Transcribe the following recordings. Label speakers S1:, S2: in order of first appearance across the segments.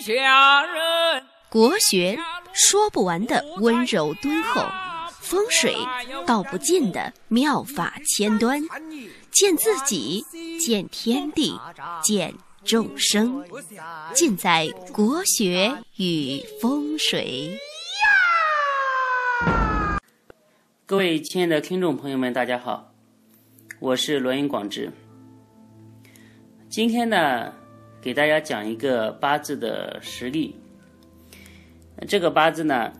S1: 下人。
S2: 国学说不完的温柔敦厚，风水道不尽的妙法千端，见自己，见天地，见众生，尽在国学与风水。
S3: 各位亲爱的听众朋友们，大家好，我是罗云广志。今天呢，给大家讲一个八字的实例。这个八字呢，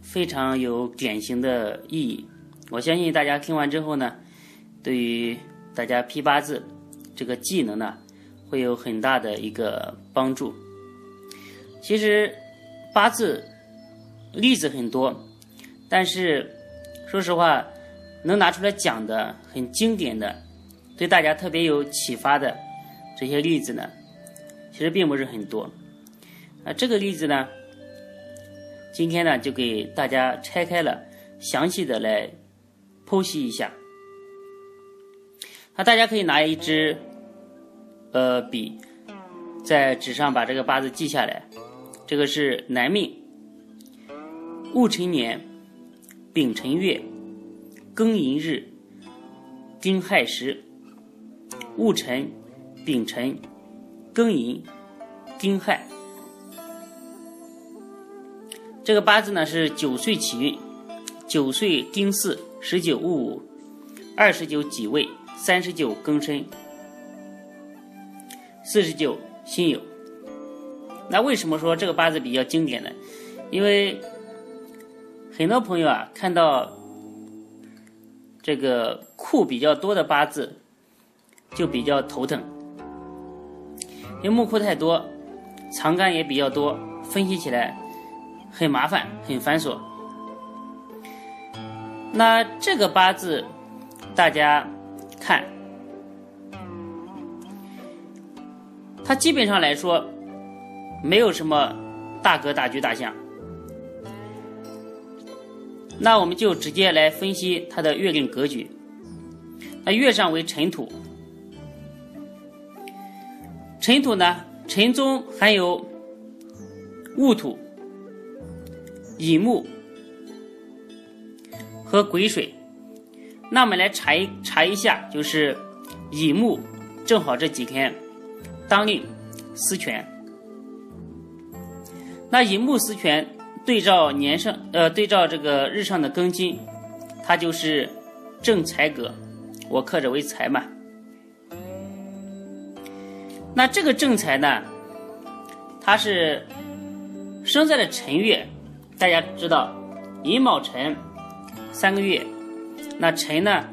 S3: 非常有典型的意义。我相信大家听完之后呢，对于大家批八字这个技能呢，会有很大的一个帮助。其实八字例子很多，但是说实话，能拿出来讲的很经典的，对大家特别有启发的这些例子呢，其实并不是很多。啊，这个例子呢。今天呢，就给大家拆开了，详细的来剖析一下。那大家可以拿一支呃笔，在纸上把这个八字记下来。这个是男命，戊辰年，丙辰月，庚寅日，丁亥时。戊辰、丙辰、庚寅、丁亥。这个八字呢是九岁起运，九岁丁巳，十九戊午，二十九己未，三十九庚申，四十九辛酉。那为什么说这个八字比较经典呢？因为很多朋友啊看到这个库比较多的八字就比较头疼，因为木库太多，藏干也比较多，分析起来。很麻烦，很繁琐。那这个八字，大家看，它基本上来说，没有什么大格、大局、大象。那我们就直接来分析它的月令格局。那月上为辰土，辰土呢，辰中含有戊土。乙木和癸水，那我们来查一查一下，就是乙木正好这几天当令司权。那乙木司权对照年上呃对照这个日上的庚金，它就是正财格，我克着为财嘛。那这个正财呢，它是生在了辰月。大家知道，寅卯辰三个月，那辰呢，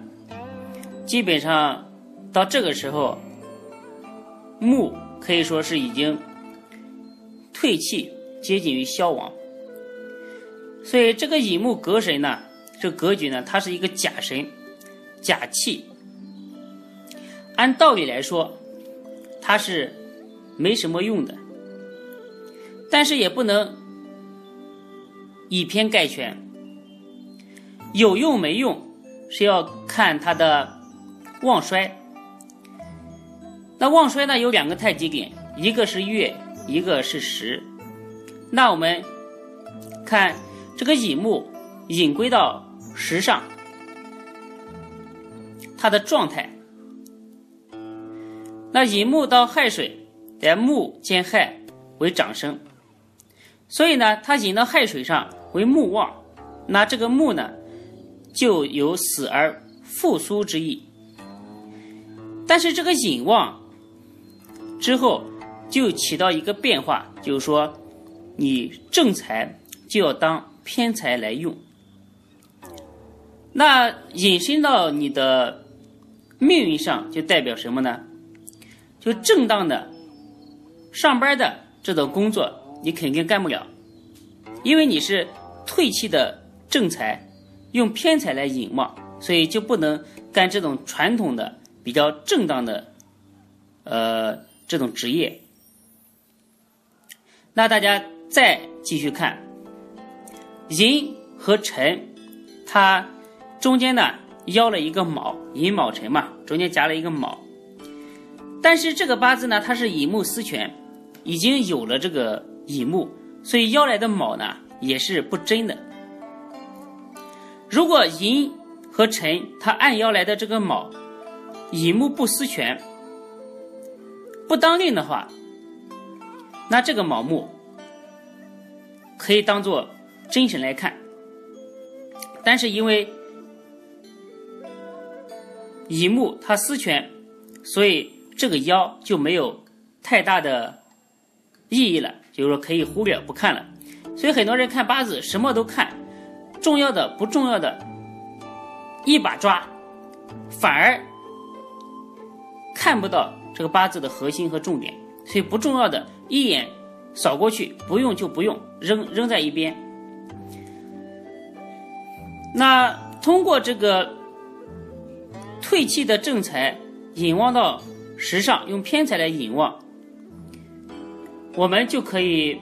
S3: 基本上到这个时候，木可以说是已经退气，接近于消亡。所以这个乙木格神呢，这格局呢，它是一个假神，假气。按道理来说，它是没什么用的，但是也不能。以偏概全，有用没用是要看它的旺衰。那旺衰呢有两个太极点，一个是月，一个是时。那我们看这个乙木引归到时上，它的状态。那乙木到亥水，在木兼亥为长生，所以呢，它引到亥水上。为木旺，那这个木呢，就有死而复苏之意。但是这个引旺之后，就起到一个变化，就是说，你正财就要当偏财来用。那引申到你的命运上，就代表什么呢？就正当的上班的这种工作，你肯定干不了，因为你是。退气的正财，用偏财来引嘛，所以就不能干这种传统的比较正当的，呃，这种职业。那大家再继续看，寅和辰，它中间呢邀了一个卯，寅卯辰嘛，中间夹了一个卯。但是这个八字呢，它是乙木司权，已经有了这个乙木，所以邀来的卯呢也是不真的。如果寅和辰它按邀来的这个卯，乙木不司权，不当令的话，那这个卯木可以当做真神来看。但是因为乙木它司权，所以这个腰就没有太大的意义了，就是说可以忽略不看了。所以很多人看八字什么都看，重要的不重要的一把抓，反而看不到这个八字的核心和重点。所以不重要的一眼扫过去，不用就不用，扔扔在一边。那通过这个退气的正财引望到时尚，用偏财来引望，我们就可以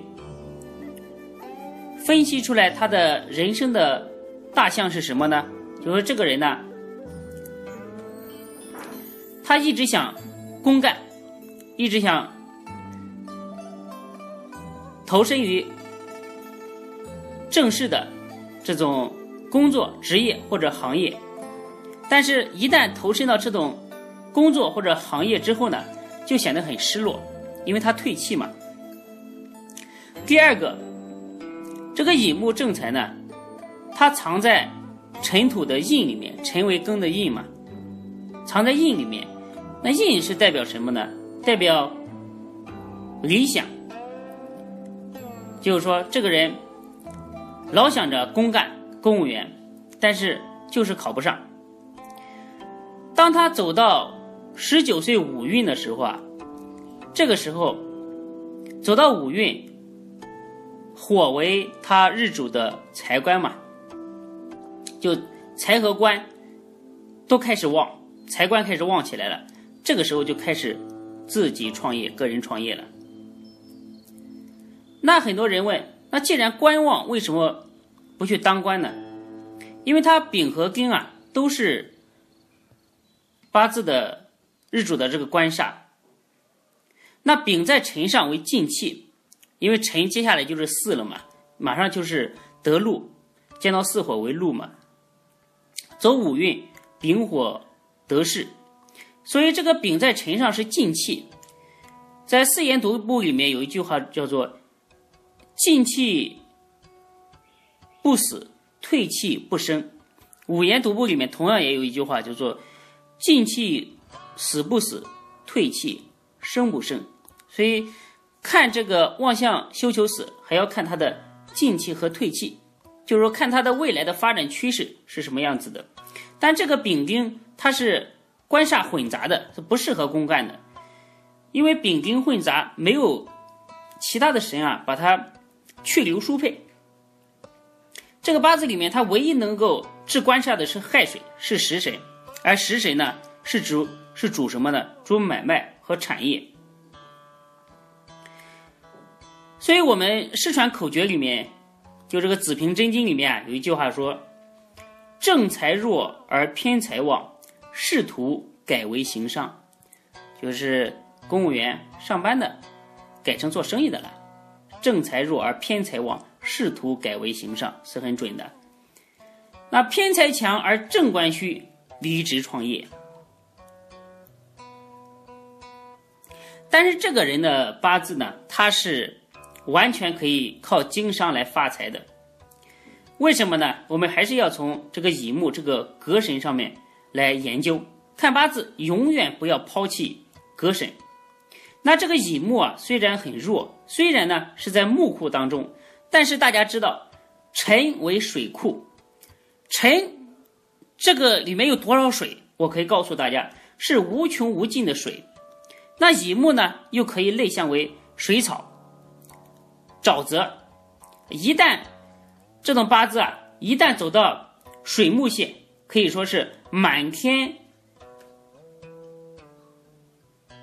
S3: 分析出来他的人生的大项是什么呢？就说这个人呢，他一直想公干，一直想投身于正式的这种。工作、职业或者行业，但是，一旦投身到这种工作或者行业之后呢，就显得很失落，因为他退气嘛。第二个，这个乙木正财呢，它藏在尘土的印里面，尘为根的印嘛，藏在印里面。那印是代表什么呢？代表理想，就是说，这个人老想着公干。公务员，但是就是考不上。当他走到十九岁五运的时候啊，这个时候走到五运，火为他日主的财官嘛，就财和官都开始旺，财官开始旺起来了。这个时候就开始自己创业，个人创业了。那很多人问，那既然官旺，为什么？不去当官呢，因为他丙和庚啊都是八字的日主的这个官煞。那丙在辰上为进气，因为辰接下来就是巳了嘛，马上就是得禄，见到巳火为禄嘛。走五运，丙火得势，所以这个丙在辰上是进气。在四言读部里面有一句话叫做“进气”。不死，退气不生。五言读部里面同样也有一句话，叫做“进气死不死，退气生不生”。所以看这个望向修求死，还要看它的进气和退气，就是说看它的未来的发展趋势是什么样子的。但这个丙丁它是官煞混杂的，是不适合公干的，因为丙丁混杂，没有其他的神啊把它去留输配。这个八字里面，它唯一能够治官煞的是亥水，是食神，而食神呢是主是主什么呢？主买卖和产业。所以，我们失传口诀里面，就这个《子平真经》里面啊，有一句话说：“正财弱而偏财旺，仕途改为行商。”就是公务员上班的改成做生意的了。正财弱而偏财旺。仕途改为行上是很准的。那偏财强而正官虚，离职创业。但是这个人的八字呢，他是完全可以靠经商来发财的。为什么呢？我们还是要从这个乙木这个格神上面来研究。看八字，永远不要抛弃格神。那这个乙木啊，虽然很弱，虽然呢是在木库当中。但是大家知道，辰为水库，辰这个里面有多少水？我可以告诉大家，是无穷无尽的水。那乙木呢，又可以类象为水草、沼泽。一旦这种八字啊，一旦走到水木线，可以说是满天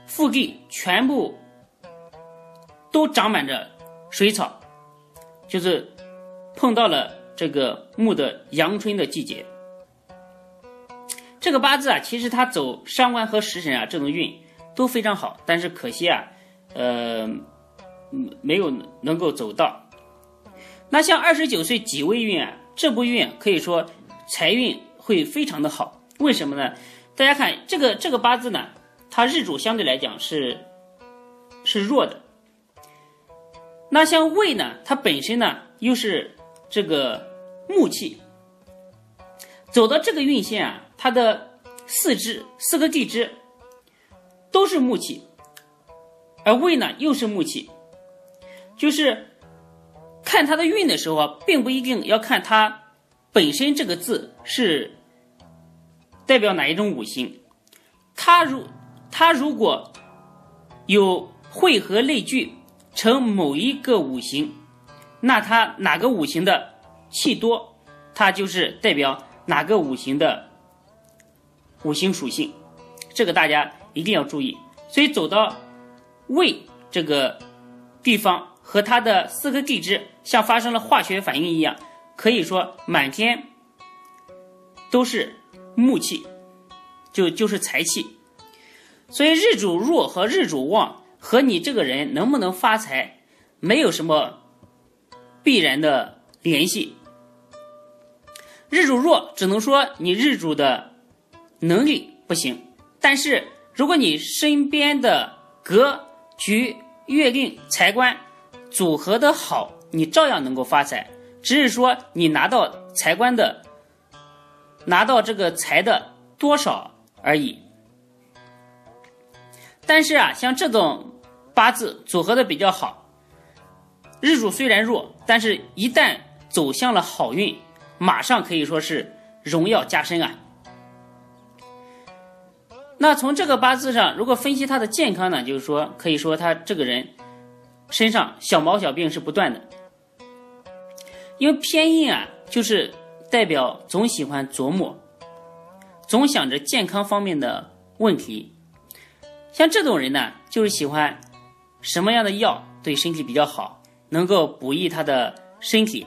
S3: 覆地全部都长满着水草。就是碰到了这个木的阳春的季节，这个八字啊，其实它走伤官和食神啊这种运都非常好，但是可惜啊，呃，没有能够走到。那像二十九岁己未运啊，这部运可以说财运会非常的好。为什么呢？大家看这个这个八字呢，它日主相对来讲是是弱的。那像未呢，它本身呢又是这个木气，走到这个运线啊，它的四支四个地支都是木气，而未呢又是木气，就是看它的运的时候啊，并不一定要看它本身这个字是代表哪一种五行，它如它如果有汇合类聚。成某一个五行，那它哪个五行的气多，它就是代表哪个五行的五行属性，这个大家一定要注意。所以走到胃这个地方和它的四个地支像发生了化学反应一样，可以说满天都是木气，就就是财气。所以日主弱和日主旺。和你这个人能不能发财，没有什么必然的联系。日主弱，只能说你日主的能力不行。但是如果你身边的格局、月令、财官组合的好，你照样能够发财。只是说你拿到财官的，拿到这个财的多少而已。但是啊，像这种。八字组合的比较好，日主虽然弱，但是一旦走向了好运，马上可以说是荣耀加身啊。那从这个八字上，如果分析他的健康呢，就是说，可以说他这个人身上小毛小病是不断的，因为偏印啊，就是代表总喜欢琢磨，总想着健康方面的问题，像这种人呢，就是喜欢。什么样的药对身体比较好，能够补益他的身体，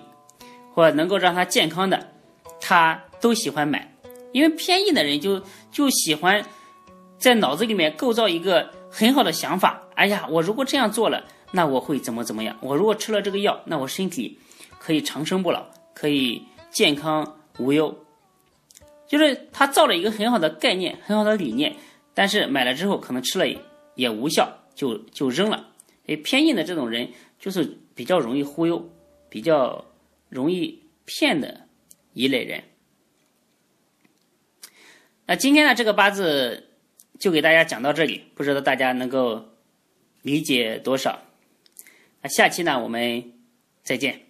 S3: 或能够让他健康的，他都喜欢买。因为偏硬的人就就喜欢在脑子里面构造一个很好的想法。哎呀，我如果这样做了，那我会怎么怎么样？我如果吃了这个药，那我身体可以长生不老，可以健康无忧。就是他造了一个很好的概念，很好的理念，但是买了之后可能吃了也无效。就就扔了，诶，偏硬的这种人就是比较容易忽悠，比较容易骗的一类人。那今天呢，这个八字就给大家讲到这里，不知道大家能够理解多少？那下期呢，我们再见。